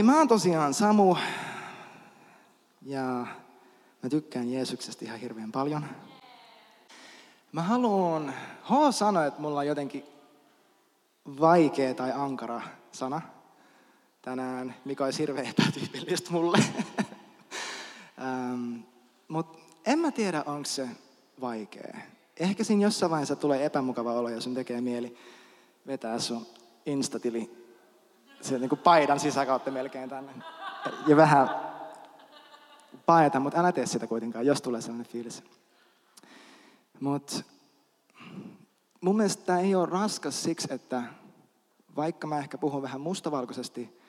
eli mä oon tosiaan Samu ja mä tykkään Jeesuksesta ihan hirveän paljon. Mä haluan, H sanoa, että mulla on jotenkin vaikea tai ankara sana tänään, mikä olisi hirveän epätyypillistä mulle. ähm, Mutta en mä tiedä, onko se vaikea. Ehkä siinä jossain vaiheessa tulee epämukava olo, jos sun tekee mieli vetää sun instatili se niin kuin paidan sisäkautta melkein tänne. Ja vähän paeta, mutta älä tee sitä kuitenkaan, jos tulee sellainen fiilis. Mutta mun mielestä tämä ei ole raskas siksi, että vaikka mä ehkä puhun vähän mustavalkoisesti,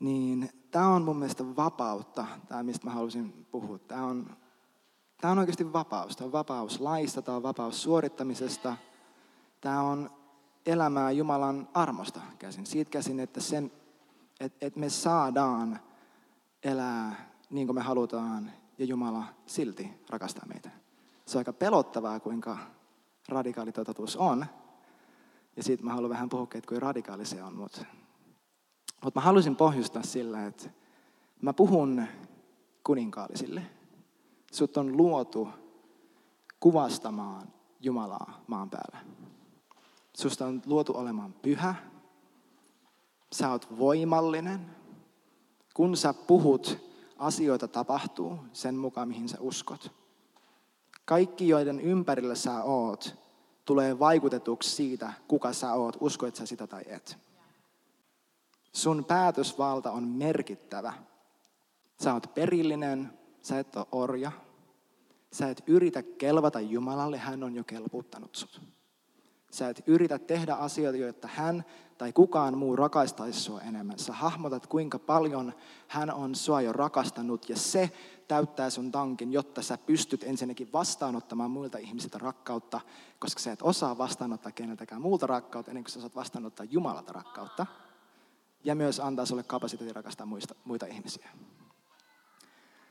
niin tämä on mun mielestä vapautta, tämä mistä mä halusin puhua. Tämä on, tämä on oikeasti vapaus. Tämä on vapaus laista, tämä on vapaus suorittamisesta. Tämä on elämää Jumalan armosta käsin. Siitä käsin, että, sen, että, että me saadaan elää niin kuin me halutaan ja Jumala silti rakastaa meitä. Se on aika pelottavaa, kuinka radikaali totuus on. Ja siitä mä haluan vähän puhua, että kuinka radikaali se on. Mutta, mutta mä haluaisin pohjustaa sillä, että mä puhun kuninkaallisille. Sut on luotu kuvastamaan Jumalaa maan päällä. Susta on luotu olemaan pyhä. Sä oot voimallinen. Kun sä puhut, asioita tapahtuu sen mukaan, mihin sä uskot. Kaikki, joiden ympärillä sä oot, tulee vaikutetuksi siitä, kuka sä oot, uskoit sä sitä tai et. Sun päätösvalta on merkittävä. Sä oot perillinen, sä et ole orja. Sä et yritä kelvata Jumalalle, hän on jo kelputtanut sut. Sä et yritä tehdä asioita, joita hän tai kukaan muu rakastaisi sua enemmän. Sä hahmotat, kuinka paljon hän on sua jo rakastanut ja se täyttää sun tankin, jotta sä pystyt ensinnäkin vastaanottamaan muilta ihmisiltä rakkautta, koska sä et osaa vastaanottaa keneltäkään muulta rakkautta ennen kuin sä osaat vastaanottaa Jumalalta rakkautta. Ja myös antaa sulle kapasiteetti rakastaa muista, muita ihmisiä.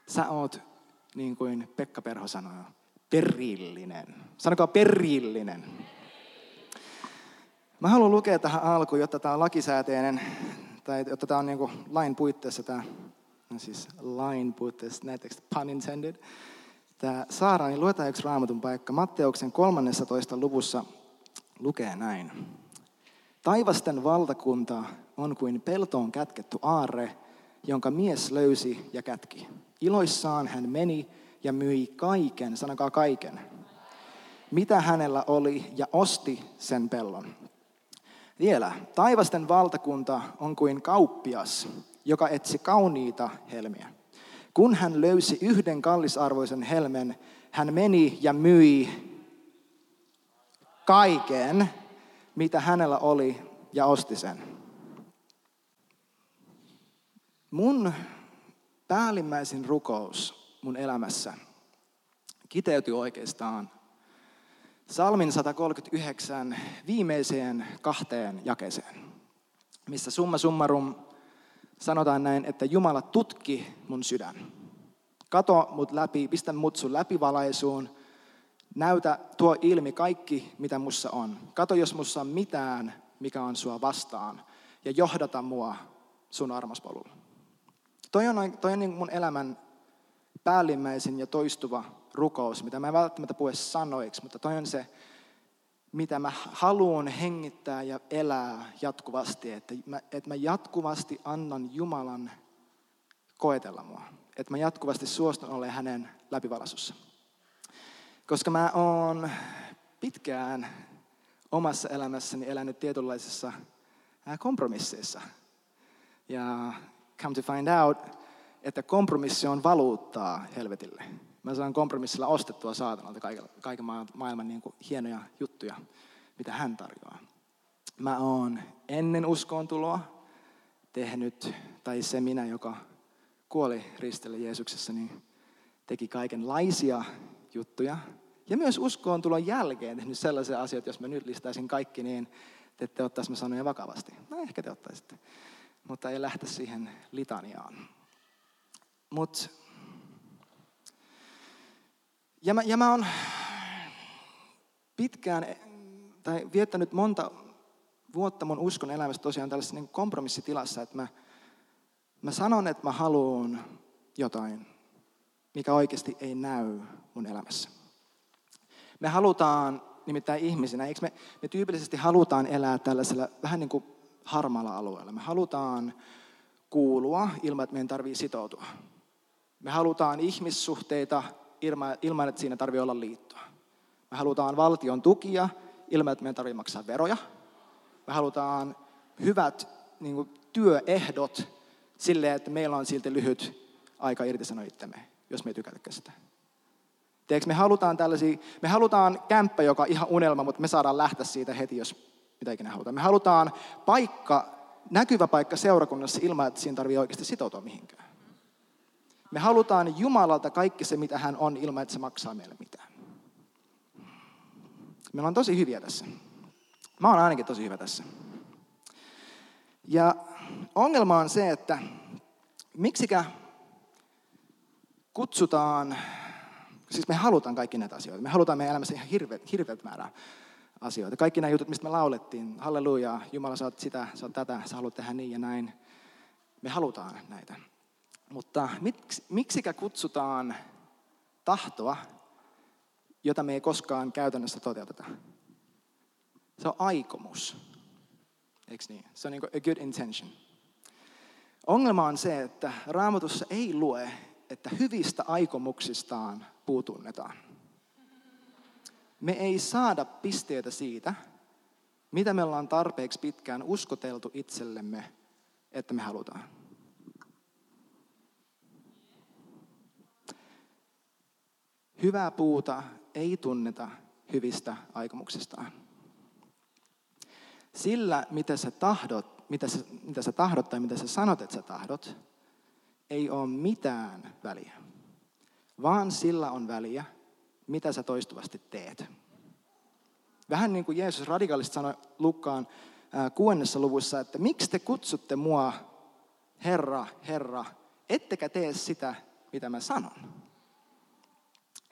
Sä oot, niin kuin Pekka Perho sanoi, perillinen. Sanokaa perillinen. Mä haluan lukea tähän alkuun, jotta tämä on lakisääteinen, tai jotta tämä on niin lain puitteissa, tämä, no siis lain puitteissa, näettekö pun intended, tämä Saara, niin luetaan yksi raamatun paikka. Matteuksen 13. luvussa lukee näin. Taivasten valtakunta on kuin peltoon kätketty aarre, jonka mies löysi ja kätki. Iloissaan hän meni ja myi kaiken, sanokaa kaiken, mitä hänellä oli, ja osti sen pellon. Vielä, taivasten valtakunta on kuin kauppias, joka etsi kauniita helmiä. Kun hän löysi yhden kallisarvoisen helmen, hän meni ja myi kaiken, mitä hänellä oli, ja osti sen. Mun päällimmäisin rukous mun elämässä kiteytyy oikeastaan Salmin 139 viimeiseen kahteen jakeeseen, missä summa summarum sanotaan näin, että Jumala tutki mun sydän. Kato mut läpi, pistä mut sun läpivalaisuun, näytä, tuo ilmi kaikki, mitä mussa on. Kato, jos mussa on mitään, mikä on sua vastaan, ja johdata mua sun armospolulla. Toi on, toi on niin mun elämän päällimmäisin ja toistuva rukous, mitä mä en välttämättä puhu sanoiksi, mutta toi on se, mitä mä haluan hengittää ja elää jatkuvasti. Että mä, että mä jatkuvasti annan Jumalan koetella mua. Että mä jatkuvasti suostun olemaan hänen läpivalasussa. Koska mä oon pitkään omassa elämässäni elänyt tietynlaisissa kompromisseissa. Ja come to find out, että kompromissi on valuuttaa helvetille. Mä saan kompromissilla ostettua saatanalta kaiken, maailman niin kuin hienoja juttuja, mitä hän tarjoaa. Mä oon ennen uskoon tuloa tehnyt, tai se minä, joka kuoli ristille Jeesuksessa, niin teki kaikenlaisia juttuja. Ja myös uskoon tulon jälkeen tehnyt sellaisia asioita, jos mä nyt listaisin kaikki, niin te ette ottaisi mä sanoja vakavasti. No ehkä te ottaisitte. Mutta ei lähtä siihen litaniaan. Mut, ja mä, ja mä oon pitkään, tai viettänyt monta vuotta mun uskon elämässä tosiaan tällaisessa niin kompromissitilassa, että mä, mä sanon, että mä haluan jotain, mikä oikeasti ei näy mun elämässä. Me halutaan nimittäin ihmisinä, eikö me, me tyypillisesti halutaan elää tällaisella vähän niin kuin harmaalla alueella. Me halutaan kuulua ilman, että meidän tarvii sitoutua. Me halutaan ihmissuhteita ilman, että siinä tarvii olla liittoa. Me halutaan valtion tukia ilman, että meidän tarvii maksaa veroja. Me halutaan hyvät niin kuin, työehdot silleen, että meillä on silti lyhyt aika irtisanoa itsemme, jos me ei tykätäkään sitä. Teekö, me halutaan tällaisia, me halutaan kämppä, joka on ihan unelma, mutta me saadaan lähteä siitä heti, jos mitä ikinä halutaan. Me halutaan paikka, näkyvä paikka seurakunnassa ilman, että siinä tarvii oikeasti sitoutua mihinkään. Me halutaan Jumalalta kaikki se, mitä hän on, ilman, että se maksaa meille mitään. Me ollaan tosi hyviä tässä. Mä oon ainakin tosi hyvä tässä. Ja ongelma on se, että miksikä kutsutaan, siis me halutaan kaikki näitä asioita. Me halutaan meidän elämässä ihan hirveät, hirveät määrää asioita. Kaikki nämä jutut, mistä me laulettiin, halleluja, Jumala, sä oot sitä, sä oot tätä, sä haluat tehdä niin ja näin. Me halutaan näitä. Mutta miksi, miksikä kutsutaan tahtoa, jota me ei koskaan käytännössä toteuteta? Se on aikomus. Eikö niin? Se on niin a good intention. Ongelma on se, että raamatussa ei lue, että hyvistä aikomuksistaan puutunnetaan. Me ei saada pisteitä siitä, mitä me ollaan tarpeeksi pitkään uskoteltu itsellemme, että me halutaan. Hyvää puuta ei tunneta hyvistä aikomuksistaan. Sillä, mitä sä tahdot, mitä sä, mitä sä tahdot tai mitä sä sanot, että sä tahdot, ei ole mitään väliä. Vaan sillä on väliä, mitä sä toistuvasti teet. Vähän niin kuin Jeesus radikaalisti sanoi Lukkaan kuudennessa luvussa, että miksi te kutsutte mua Herra, Herra, ettekä tee sitä, mitä mä sanon.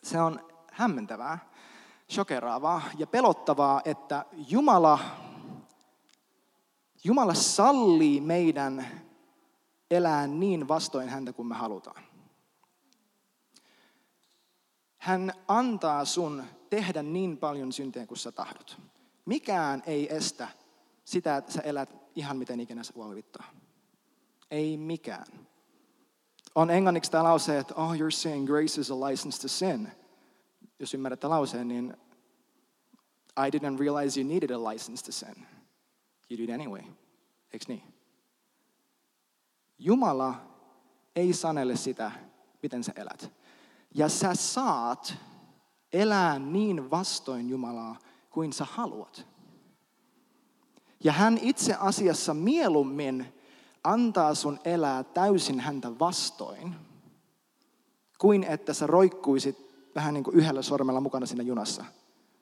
Se on hämmentävää, shokeraavaa ja pelottavaa, että Jumala, Jumala sallii meidän elää niin vastoin häntä kuin me halutaan. Hän antaa sun tehdä niin paljon syntejä kuin sä tahdot. Mikään ei estä sitä, että sä elät ihan miten ikinä sä huolivittaa. Ei mikään. On englanniksi tämä lause, että oh, you're saying grace is a license to sin. Jos ymmärrätte lauseen, niin I didn't realize you needed a license to sin. You did anyway. Eikö niin? Jumala ei sanele sitä, miten sä elät. Ja sä saat elää niin vastoin Jumalaa kuin sä haluat. Ja hän itse asiassa mieluummin antaa sun elää täysin häntä vastoin, kuin että sä roikkuisit vähän niin kuin yhdellä sormella mukana siinä junassa,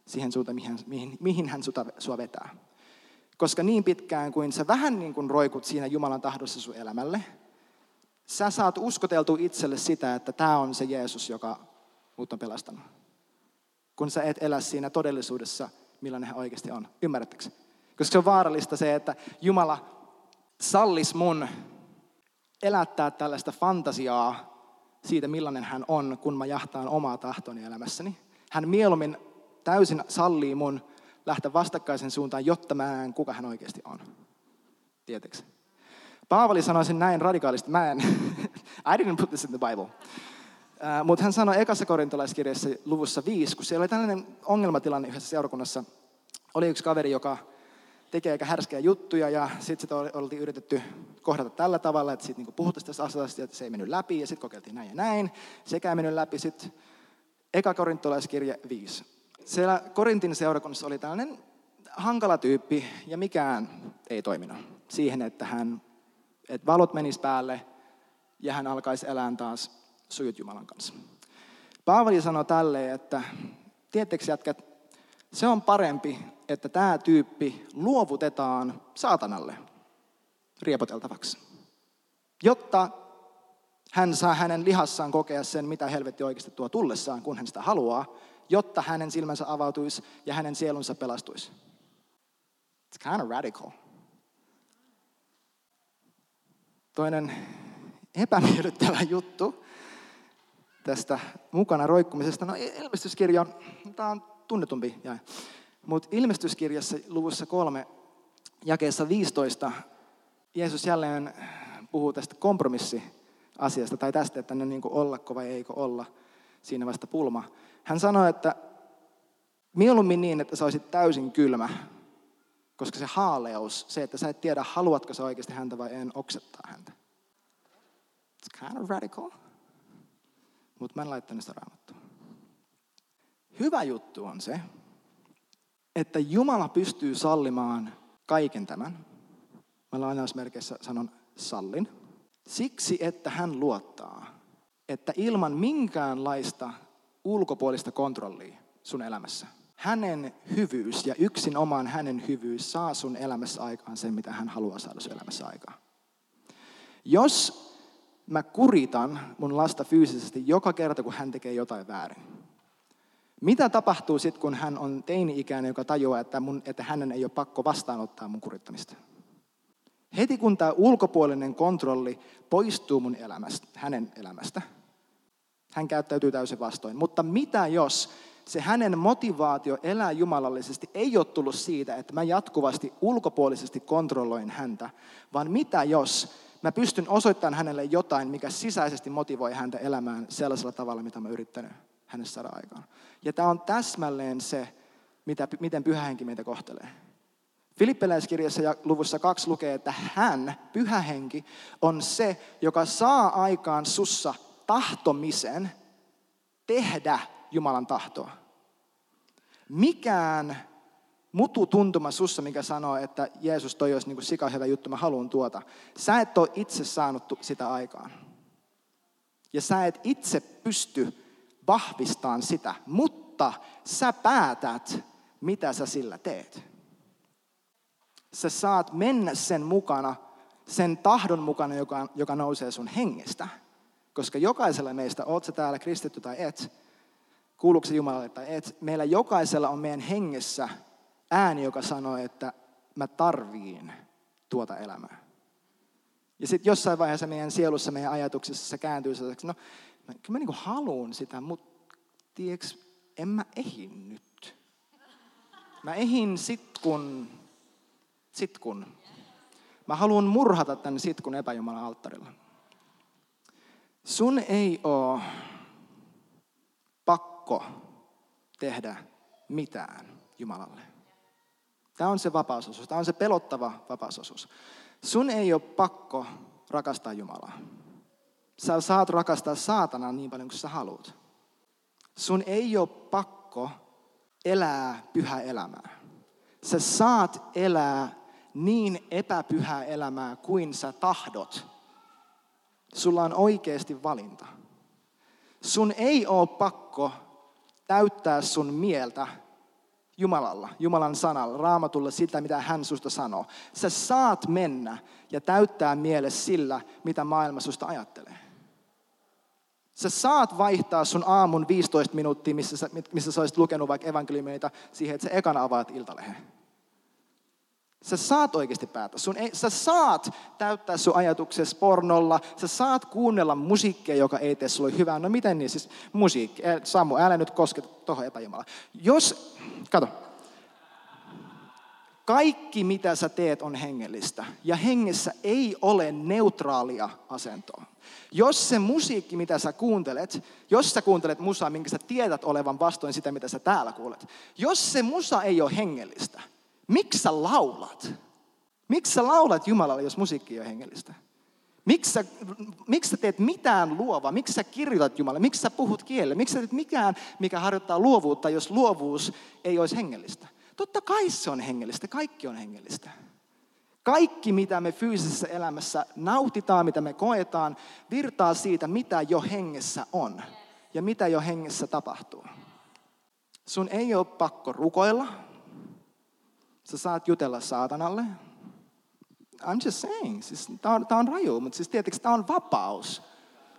siihen suuntaan, mihin, mihin, mihin hän suta, sua vetää. Koska niin pitkään kuin sä vähän niin kuin roikut siinä Jumalan tahdossa sun elämälle, sä saat uskoteltu itselle sitä, että tämä on se Jeesus, joka mut on pelastanut. Kun sä et elä siinä todellisuudessa, millainen hän oikeasti on. Ymmärrättekö? Koska se on vaarallista se, että Jumala sallis mun elättää tällaista fantasiaa siitä, millainen hän on, kun mä jahtaan omaa tahtoni elämässäni. Hän mieluummin täysin sallii mun lähteä vastakkaisen suuntaan, jotta mä näen, kuka hän oikeasti on. Tietääkö? Paavali sanoi sen näin radikaalisti. Mä en, I didn't put this in the Bible. Uh, Mutta hän sanoi ekassa korintolaiskirjassa luvussa 5, kun siellä oli tällainen ongelmatilanne yhdessä seurakunnassa. Oli yksi kaveri, joka tekee aika härskejä juttuja ja sitten sitä oltiin yritetty kohdata tällä tavalla, että sitten niinku puhuttiin tästä asiasta, että se ei mennyt läpi ja sitten kokeiltiin näin ja näin. Sekä ei mennyt läpi. Sitten eka korintolaiskirja 5. Siellä Korintin seurakunnassa oli tällainen hankala tyyppi ja mikään ei toiminut siihen, että hän että valot menis päälle ja hän alkaisi elää taas sujut Jumalan kanssa. Paavali sanoi tälleen, että tiettekö jätkät, se on parempi, että tämä tyyppi luovutetaan saatanalle riepoteltavaksi, jotta hän saa hänen lihassaan kokea sen, mitä helvetti oikeasti tuo tullessaan, kun hän sitä haluaa, jotta hänen silmänsä avautuisi ja hänen sielunsa pelastuisi. It's kind of radical. Toinen epämiellyttävä juttu tästä mukana roikkumisesta. No ilmestyskirja, tämä on tunnetumpi jäi. Mutta ilmestyskirjassa luvussa kolme, jakeessa 15, Jeesus jälleen puhuu tästä kompromissiasiasta, tai tästä, että ne niin ollako vai eikö olla, siinä vasta pulma. Hän sanoi, että mieluummin niin, että sä olisit täysin kylmä, koska se haaleus, se, että sä et tiedä, haluatko sä oikeasti häntä vai en, oksettaa häntä. It's kind of radical. Mutta mä en laittanut sitä raamattua. Hyvä juttu on se, että Jumala pystyy sallimaan kaiken tämän. Mä lainausmerkeissä sanon sallin. Siksi, että hän luottaa, että ilman minkäänlaista ulkopuolista kontrollia sun elämässä, hänen hyvyys ja yksin omaan hänen hyvyys saa sun elämässä aikaan sen, mitä hän haluaa saada sun elämässä aikaan. Jos mä kuritan mun lasta fyysisesti joka kerta, kun hän tekee jotain väärin. Mitä tapahtuu sitten, kun hän on teini-ikäinen, joka tajuaa, että, mun, että hänen ei ole pakko vastaanottaa mun kurittamista? Heti kun tämä ulkopuolinen kontrolli poistuu mun elämästä, hänen elämästä, hän käyttäytyy täysin vastoin. Mutta mitä jos se hänen motivaatio elää jumalallisesti ei ole tullut siitä, että mä jatkuvasti ulkopuolisesti kontrolloin häntä, vaan mitä jos mä pystyn osoittamaan hänelle jotain, mikä sisäisesti motivoi häntä elämään sellaisella tavalla, mitä mä yrittänyt hänessä saada aikaan. Ja tämä on täsmälleen se, mitä, miten pyhä henki meitä kohtelee. Filippiläiskirjassa ja luvussa kaksi lukee, että hän, pyhä henki, on se, joka saa aikaan sussa tahtomisen tehdä Jumalan tahtoa. Mikään mutu tuntuma sussa, mikä sanoo, että Jeesus toi olisi niin kuin sika hyvä juttu, mä haluan tuota. Sä et ole itse saanut sitä aikaan. Ja sä et itse pysty vahvistamaan sitä, mutta sä päätät, mitä sä sillä teet. Sä saat mennä sen mukana, sen tahdon mukana, joka, joka nousee sun hengestä. Koska jokaisella meistä, oot sä täällä kristitty tai et, kuuluuko se Jumalalle tai et, meillä jokaisella on meidän hengessä ääni, joka sanoo, että mä tarviin tuota elämää. Ja sitten jossain vaiheessa meidän sielussa, meidän ajatuksissa se kääntyy sellaiseksi, no mä, kyllä mä niin haluan sitä, mutta tiedätkö, en mä ehin nyt. Mä ehin sit kun, sit kun. Mä haluan murhata tänne sit kun epäjumalan alttarilla. Sun ei oo pakko tehdä mitään Jumalalle. Tämä on se vapausosuus. Tämä on se pelottava vapausosuus. Sun ei ole pakko rakastaa Jumalaa. Sä saat rakastaa saatanaa niin paljon kuin sä haluat. Sun ei ole pakko elää pyhää elämää. Sä saat elää niin epäpyhää elämää kuin sä tahdot. Sulla on oikeasti valinta. Sun ei ole pakko täyttää sun mieltä Jumalalla, Jumalan sanalla, raamatulla sitä, mitä hän susta sanoo. Sä saat mennä ja täyttää mielessä sillä, mitä maailma susta ajattelee. Sä saat vaihtaa sun aamun 15 minuuttia, missä sä, missä sä olisit lukenut vaikka evankeliumeita, siihen, että sä ekana avaat iltalehen. Sä saat oikeasti päättää. Sun ei, sä saat täyttää sun ajatuksesi pornolla. Sä saat kuunnella musiikkia, joka ei tee sulle hyvää. No miten niin siis musiikki? Samu, älä nyt koske tuohon epäjumala. Jos, kato. Kaikki mitä sä teet on hengellistä. Ja hengessä ei ole neutraalia asentoa. Jos se musiikki, mitä sä kuuntelet, jos sä kuuntelet musaa, minkä sä tiedät olevan vastoin sitä, mitä sä täällä kuulet. Jos se musa ei ole hengellistä, Miksi sä laulat? Miksi sä laulat Jumalalle, jos musiikki on hengellistä? Miksi sä, miksi sä teet mitään luovaa? Miksi sä kirjoitat Jumalalle? Miksi sä puhut kielellä? Miksi sä teet mikään, mikä harjoittaa luovuutta, jos luovuus ei olisi hengellistä? Totta kai se on hengellistä. Kaikki on hengellistä. Kaikki, mitä me fyysisessä elämässä nautitaan, mitä me koetaan, virtaa siitä, mitä jo hengessä on ja mitä jo hengessä tapahtuu. Sun ei ole pakko rukoilla. Sä saat jutella saatanalle. I'm just saying. Siis, tää, on, tää on raju, mutta siis tietysti tämä on vapaus.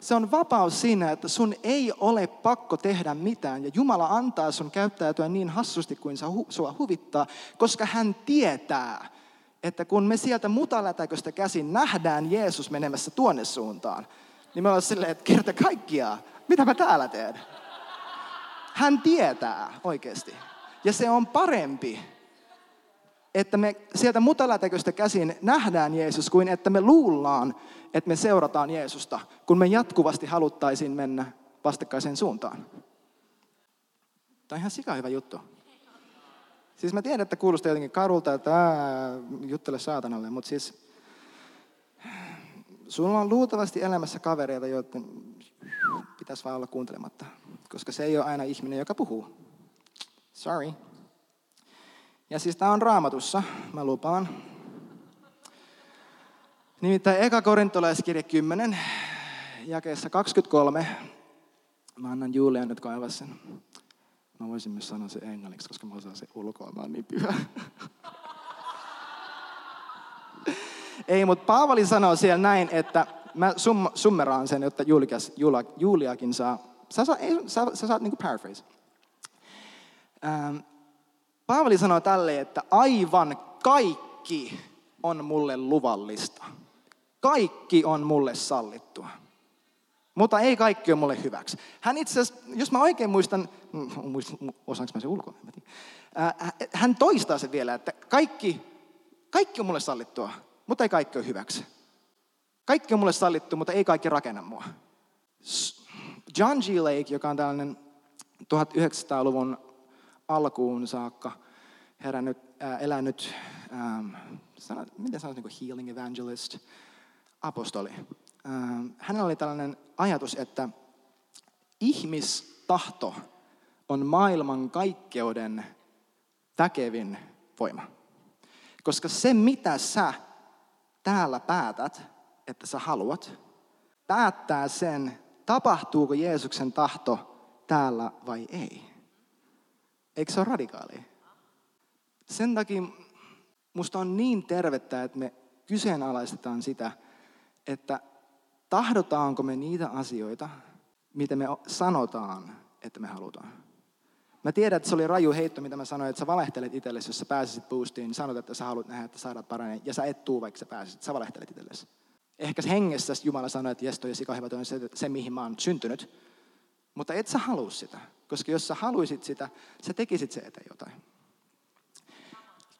Se on vapaus siinä, että sun ei ole pakko tehdä mitään. Ja Jumala antaa sun käyttäytyä niin hassusti kuin sua huvittaa, koska hän tietää, että kun me sieltä mutalätäköstä käsin nähdään Jeesus menemässä tuonne suuntaan, niin me ollaan silleen, että kerta kaikkiaan, mitä mä täällä teen? Hän tietää oikeasti. Ja se on parempi, että me sieltä mutalätäköstä käsin nähdään Jeesus, kuin että me luullaan, että me seurataan Jeesusta, kun me jatkuvasti haluttaisiin mennä vastakkaiseen suuntaan. Tämä on ihan sika hyvä juttu. Siis mä tiedän, että kuulostaa jotenkin karulta, että ää, juttele saatanalle, mutta siis sulla on luultavasti elämässä kavereita, joiden pitäisi vaan olla kuuntelematta, koska se ei ole aina ihminen, joka puhuu. Sorry. Ja siis tämä on raamatussa, mä lupaan. Nimittäin eka korintolaiskirja 10, jakeessa 23. Mä annan Julian nyt kaivaa sen. Mä voisin myös sanoa se englanniksi, koska mä osaan se ulkoa, mä oon niin pyhä. Ei, mutta Paavali sanoo siellä näin, että mä sum, summeraan sen, jotta Julias, Jula, Juliakin saa, sä, saa, ei, sä, sä saat niinku paraphrase. Ähm, Paavali sanoo tälleen, että aivan kaikki on mulle luvallista. Kaikki on mulle sallittua. Mutta ei kaikki ole mulle hyväksi. Hän itse asiassa, jos mä oikein muistan, mm, osaanko mä se ulkoa? Hän toistaa se vielä, että kaikki, kaikki on mulle sallittua, mutta ei kaikki ole hyväksi. Kaikki on mulle sallittu, mutta ei kaikki rakenna mua. John G. Lake, joka on tällainen 1900-luvun alkuun saakka herännyt, äh, elänyt, ähm, sanat, miten sanoit, niin healing evangelist, apostoli. Ähm, hänellä oli tällainen ajatus, että ihmistahto on maailman kaikkeuden väkevin voima. Koska se, mitä sä täällä päätät, että sä haluat, päättää sen, tapahtuuko Jeesuksen tahto täällä vai ei. Eikö se ole radikaalia? Sen takia musta on niin tervettä, että me kyseenalaistetaan sitä, että tahdotaanko me niitä asioita, mitä me sanotaan, että me halutaan. Mä tiedän, että se oli raju heitto, mitä mä sanoin, että sä valehtelet itsellesi, jos sä pääsisit boostiin, niin sanot, että sä haluat nähdä, että sairaat paranee, ja sä et tuu, vaikka sä pääsisit. Sä valehtelet itsellesi. Ehkä hengessä Jumala sanoi, että jes, toi ja on se, se, mihin mä oon syntynyt. Mutta et sä halua sitä, koska jos sä haluisit sitä, sä tekisit se eteen jotain.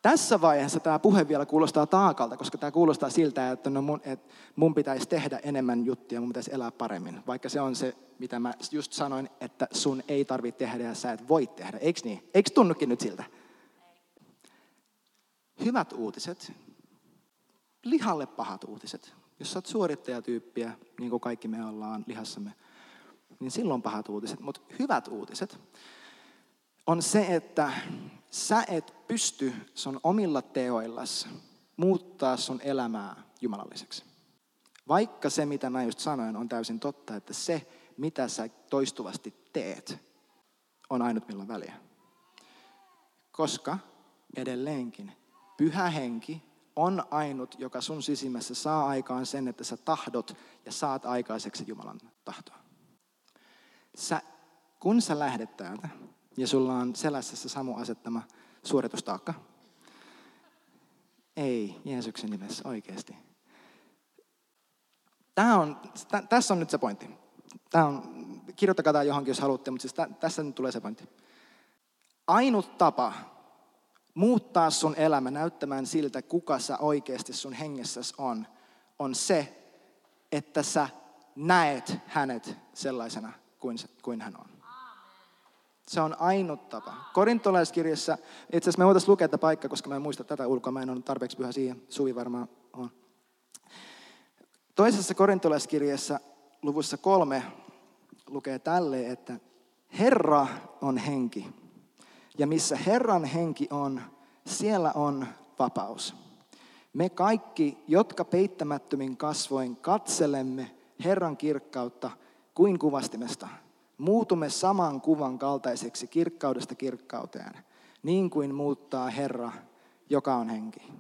Tässä vaiheessa tämä puhe vielä kuulostaa taakalta, koska tämä kuulostaa siltä, että no mun, että mun pitäisi tehdä enemmän juttuja, mun pitäisi elää paremmin. Vaikka se on se, mitä mä just sanoin, että sun ei tarvitse tehdä ja sä et voi tehdä. Eikö niin? Eikö tunnukin nyt siltä? Hyvät uutiset, lihalle pahat uutiset. Jos sä oot suorittajatyyppiä, niin kuin kaikki me ollaan lihassamme, niin silloin pahat uutiset. Mutta hyvät uutiset on se, että sä et pysty sun omilla teoillasi muuttaa sun elämää jumalalliseksi. Vaikka se, mitä mä just sanoin, on täysin totta, että se, mitä sä toistuvasti teet, on ainut milloin väliä. Koska edelleenkin pyhä henki on ainut, joka sun sisimmässä saa aikaan sen, että sä tahdot ja saat aikaiseksi Jumalan tahtoa. Sä, kun sä lähdet täältä ja sulla on selässä se Samu asettama suoritustaakka, ei Jeesuksen nimessä oikeasti. Tämä on, tä, tässä on nyt se pointti. Tämä on, kirjoittakaa tämä johonkin, jos haluatte, mutta siis tä, tässä nyt tulee se pointti. Ainut tapa muuttaa sun elämä näyttämään siltä, kuka sä oikeasti sun hengessäsi on, on se, että sä näet hänet sellaisena kuin, kuin hän on. Se on ainut tapa. Korintolaiskirjassa, itse asiassa me voitaisiin lukea tätä paikkaa, koska mä en muista tätä ulkoa, mä en ole tarpeeksi pyhä siihen, Suvi varmaan on. Toisessa korintolaiskirjassa luvussa kolme lukee tälle, että Herra on henki. Ja missä Herran henki on, siellä on vapaus. Me kaikki, jotka peittämättömin kasvoin katselemme Herran kirkkautta kuin kuvastimesta, muutumme saman kuvan kaltaiseksi kirkkaudesta kirkkauteen, niin kuin muuttaa Herra, joka on henki.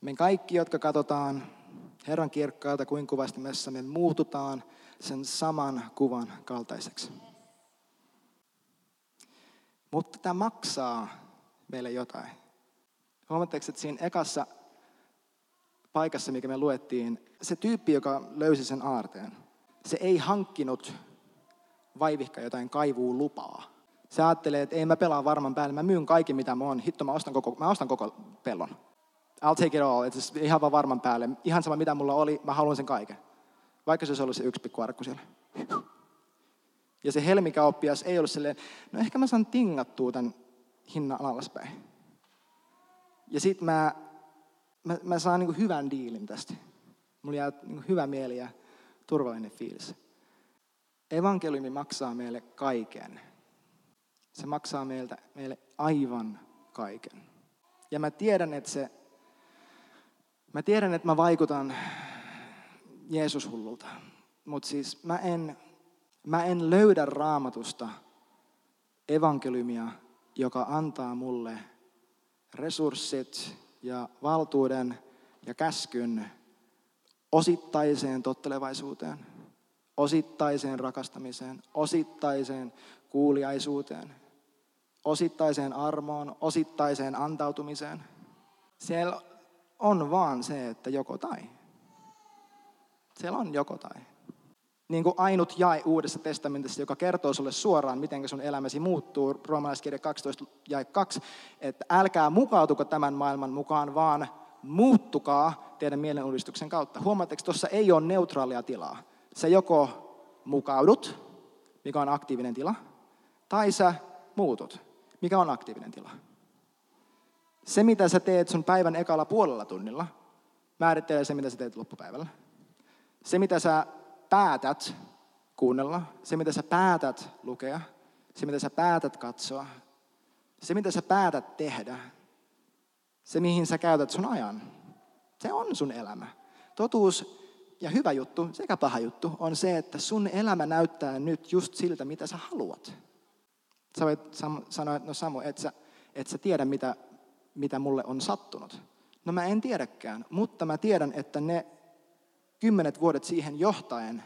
Me kaikki, jotka katsotaan Herran kirkkaalta kuin kuvastimessa, me muututaan sen saman kuvan kaltaiseksi. Mutta tämä maksaa meille jotain. Huomatteko, että siinä ekassa paikassa, mikä me luettiin, se tyyppi, joka löysi sen aarteen, se ei hankkinut vaivihka jotain kaivuu lupaa. Se ajattelee, että ei mä pelaa varman päälle, mä myyn kaiken mitä mä oon, hitto mä ostan koko, mä ostan koko pellon. I'll take it all, että ihan vaan varman päälle. Ihan sama mitä mulla oli, mä haluan sen kaiken. Vaikka se olisi ollut se yksi pikku arkku siellä. Ja se helmikauppias ei ollut silleen, no ehkä mä saan tingattua tämän hinnan alaspäin. Ja sitten mä, mä, mä saan niin hyvän diilin tästä. Mulla jää niin hyvä mieli ja turvallinen fiilis. Evankeliumi maksaa meille kaiken. Se maksaa meiltä, meille aivan kaiken. Ja mä tiedän, että se, mä tiedän, että mä vaikutan Jeesus hullulta. Mutta siis mä en, mä en löydä raamatusta evankeliumia, joka antaa mulle resurssit ja valtuuden ja käskyn osittaiseen tottelevaisuuteen, osittaiseen rakastamiseen, osittaiseen kuuliaisuuteen, osittaiseen armoon, osittaiseen antautumiseen. Siellä on vaan se, että joko tai. Siellä on joko tai. Niin kuin ainut jae Uudessa testamentissa, joka kertoo sulle suoraan, miten sun elämäsi muuttuu, roomalaiskirja 12 jae 2, että älkää mukautuko tämän maailman mukaan, vaan muuttukaa teidän mielenuudistuksen kautta. Huomaatteko, tuossa ei ole neutraalia tilaa. Sä joko mukaudut, mikä on aktiivinen tila, tai sä muutut, mikä on aktiivinen tila. Se, mitä sä teet sun päivän ekalla puolella tunnilla, määrittelee se, mitä sä teet loppupäivällä. Se, mitä sä päätät kuunnella, se, mitä sä päätät lukea, se, mitä sä päätät katsoa, se, mitä sä päätät tehdä, se, mihin sä käytät sun ajan, se on sun elämä. Totuus ja hyvä juttu sekä paha juttu on se, että sun elämä näyttää nyt just siltä, mitä sä haluat. Sä voit sanoa, että no Samu, et sä, et sä tiedä, mitä, mitä mulle on sattunut. No mä en tiedäkään, mutta mä tiedän, että ne kymmenet vuodet siihen johtaen,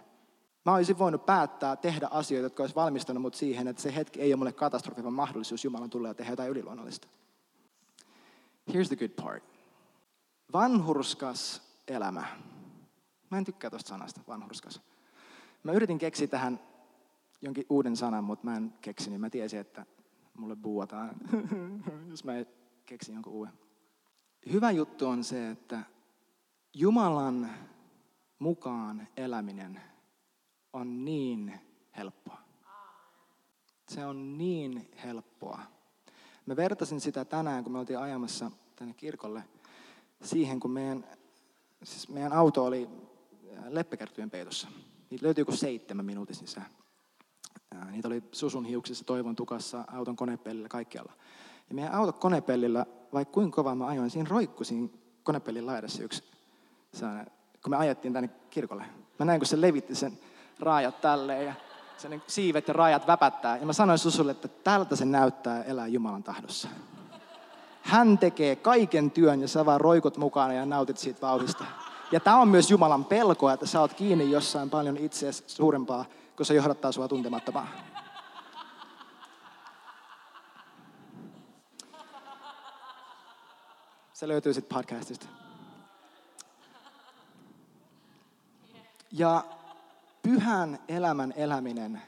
mä olisin voinut päättää tehdä asioita, jotka olisi valmistanut mut siihen, että se hetki ei ole mulle katastrofi, vaan mahdollisuus Jumalan tulla ja tehdä jotain yliluonnollista. Here's the good part. Vanhurskas elämä. Mä en tykkää tuosta sanasta, vanhurskas. Mä yritin keksiä tähän jonkin uuden sanan, mutta mä en keksinyt. Mä tiesin, että mulle buuataan, jos mä keksin jonkun uuden. Hyvä juttu on se, että Jumalan mukaan eläminen on niin helppoa. Se on niin helppoa. Mä vertasin sitä tänään, kun me oltiin ajamassa tänne kirkolle, siihen, kun meidän, siis meidän auto oli leppäkärtyjen peitossa. Niitä löytyi joku seitsemän minuutissa sisään. Niitä oli susun hiuksissa, toivon tukassa, auton konepellillä, kaikkialla. Ja meidän auto konepellillä, vaikka kuinka kovaa mä ajoin, siinä roikkui siinä konepellin laidassa yksi kun me ajettiin tänne kirkolle. Mä näin, kun se levitti sen raajat tälleen ja sen siivet ja rajat väpättää. Ja mä sanoin Susulle, että tältä se näyttää elää Jumalan tahdossa. Hän tekee kaiken työn ja sä vaan roikut mukana ja nautit siitä vauhdista. Ja tämä on myös Jumalan pelkoa, että sä oot kiinni jossain paljon itseäsi suurempaa, kun se johdattaa sua tuntemattomaan. Se löytyy sitten podcastista. Ja pyhän elämän eläminen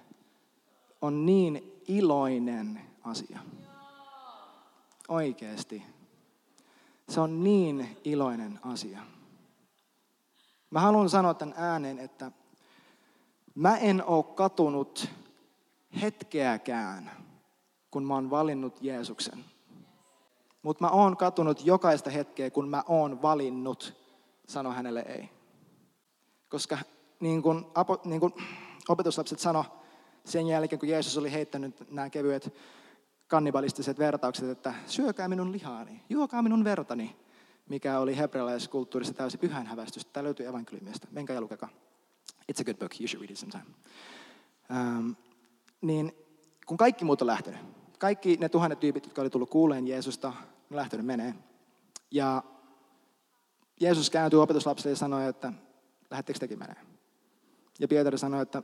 on niin iloinen asia. Oikeasti. Se on niin iloinen asia. Mä haluan sanoa tämän ääneen, että mä en ole katunut hetkeäkään, kun mä oon valinnut Jeesuksen. Mutta mä oon katunut jokaista hetkeä, kun mä oon valinnut sano hänelle ei. Koska niin kuin, niin opetuslapset sano sen jälkeen, kun Jeesus oli heittänyt nämä kevyet kannibalistiset vertaukset, että syökää minun lihaani, juokaa minun vertani. mikä oli hebrealaiskulttuurissa täysin pyhänhävästys. Tämä löytyy evankeliumista. Menkää ja lukekaa. It's a good book. You should read it sometime. Um, niin kun kaikki muut on lähtenyt, kaikki ne tuhannet tyypit, jotka oli tullut kuuleen Jeesusta, on lähtenyt menee. Ja Jeesus kääntyy opetuslapsille ja sanoi, että lähettekö tekin menee? Ja Pietari sanoi, että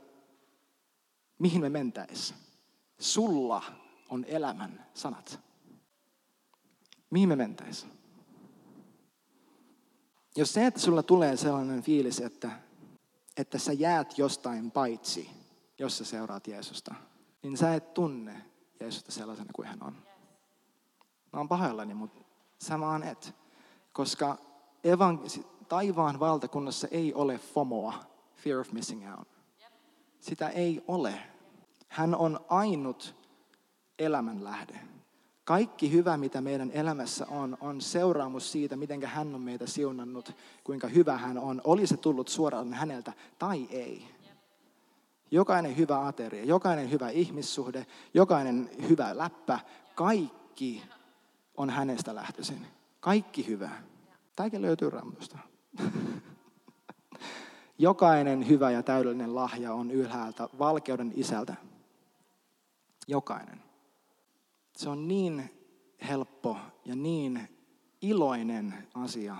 mihin me mentäis? Sulla on elämän sanat. Mihin me mentäis? Jos se, että sulla tulee sellainen fiilis, että, että sä jäät jostain paitsi, jos sä seuraat Jeesusta, niin sä et tunne Jeesusta sellaisena kuin hän on. Mä oon pahoillani, mutta sä vaan et. Koska evan- taivaan valtakunnassa ei ole FOMOa, fear of missing out. Sitä ei ole. Hän on ainut elämän lähde. Kaikki hyvä, mitä meidän elämässä on, on seuraamus siitä, miten hän on meitä siunannut, kuinka hyvä hän on. Oli se tullut suoraan häneltä tai ei. Jokainen hyvä ateria, jokainen hyvä ihmissuhde, jokainen hyvä läppä, kaikki on hänestä lähtöisin. Kaikki hyvä. Tämäkin löytyy Raamatusta. Jokainen hyvä ja täydellinen lahja on ylhäältä valkeuden isältä. Jokainen. Se on niin helppo ja niin iloinen asia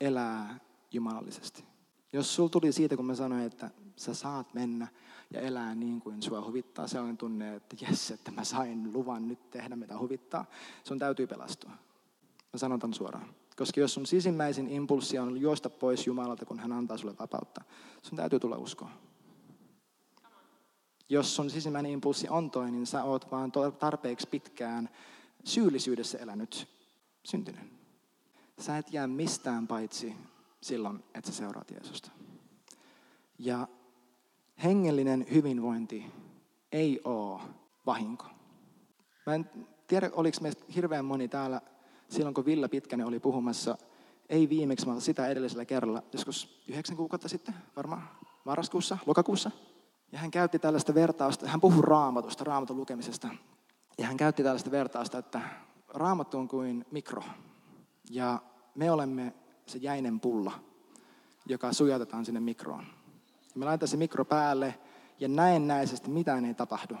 elää jumalallisesti. Jos sul tuli siitä, kun mä sanoin, että sä saat mennä ja elää niin kuin sua huvittaa, sellainen tunne, että jes, että mä sain luvan nyt tehdä mitä huvittaa, sun täytyy pelastua. Mä sanon tämän suoraan. Koska jos sun sisimmäisin impulssi on juosta pois Jumalalta, kun hän antaa sulle vapautta, sun täytyy tulla uskoa. Jos sun sisimmäinen impulssi on toi, niin sä oot vaan tarpeeksi pitkään syyllisyydessä elänyt syntinen. Sä et jää mistään paitsi silloin, että sä seuraat Jeesusta. Ja hengellinen hyvinvointi ei ole vahinko. Mä en tiedä, oliko meistä hirveän moni täällä silloin, kun Villa Pitkänen oli puhumassa, ei viimeksi, vaan sitä edellisellä kerralla, joskus yhdeksän kuukautta sitten, varmaan marraskuussa, lokakuussa. Ja hän käytti tällaista vertausta, hän puhui raamatusta, raamatun lukemisesta. Ja hän käytti tällaista vertausta, että raamattu on kuin mikro. Ja me olemme se jäinen pulla, joka sujatetaan sinne mikroon. Ja me laitetaan se mikro päälle ja näennäisesti mitään ei tapahdu.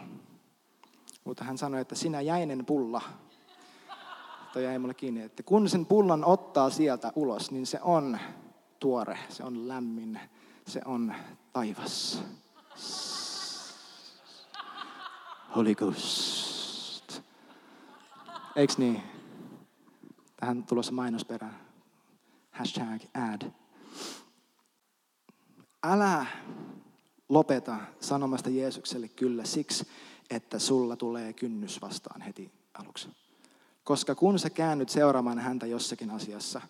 Mutta hän sanoi, että sinä jäinen pulla, toi jäi mulle kiinni, että kun sen pullon ottaa sieltä ulos, niin se on tuore, se on lämmin, se on taivas. Holy Ghost. Eiks niin? Tähän tulossa mainosperä. Hashtag ad. Älä lopeta sanomasta Jeesukselle kyllä siksi, että sulla tulee kynnys vastaan heti aluksi. Koska kun sä käännyt seuraamaan häntä jossakin asiassa,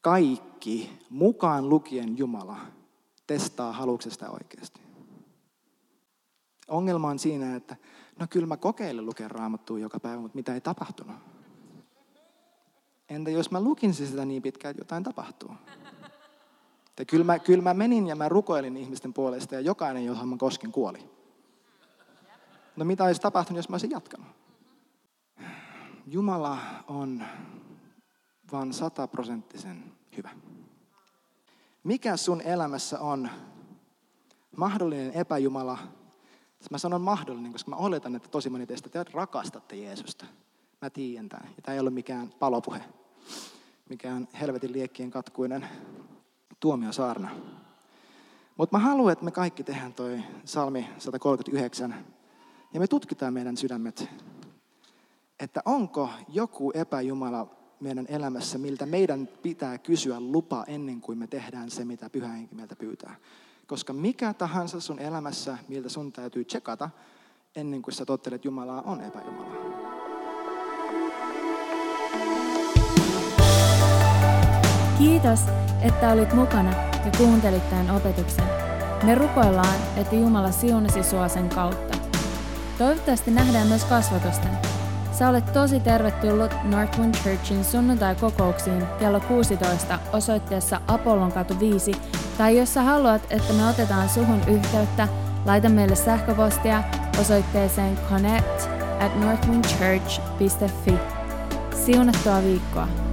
kaikki, mukaan lukien Jumala, testaa haluksesta oikeasti. Ongelma on siinä, että no kyllä mä kokeilen lukea raamattua joka päivä, mutta mitä ei tapahtunut. Entä jos mä lukin sitä niin pitkään, että jotain tapahtuu? Ja kyllä, mä, kyllä mä menin ja mä rukoilin ihmisten puolesta ja jokainen, johon mä koskin, kuoli. No mitä olisi tapahtunut, jos mä olisin jatkanut? Jumala on vain sataprosenttisen hyvä. Mikä sun elämässä on mahdollinen epäjumala? Mä sanon mahdollinen, koska mä oletan, että tosi moni teistä te rakastatte Jeesusta. Mä tiedän tämän. Ja tämä ei ole mikään palopuhe, mikään helvetin liekkien katkuinen tuomiosaarna. Mutta mä haluan, että me kaikki tehdään toi salmi 139 ja me tutkitaan meidän sydämet että onko joku epäjumala meidän elämässä, miltä meidän pitää kysyä lupa ennen kuin me tehdään se, mitä pyhä henki meiltä pyytää. Koska mikä tahansa sun elämässä, miltä sun täytyy tsekata, ennen kuin sä tottelet Jumalaa, on epäjumala. Kiitos, että olit mukana ja kuuntelit tämän opetuksen. Me rukoillaan, että Jumala siunasi sua sen kautta. Toivottavasti nähdään myös kasvatusten. Sä olet tosi tervetullut Northwind Churchin sunnuntai-kokouksiin kello 16 osoitteessa Apollon katu 5, tai jos sä haluat, että me otetaan suhun yhteyttä, laita meille sähköpostia osoitteeseen connect at northwindchurch.fi. Siunattua viikkoa!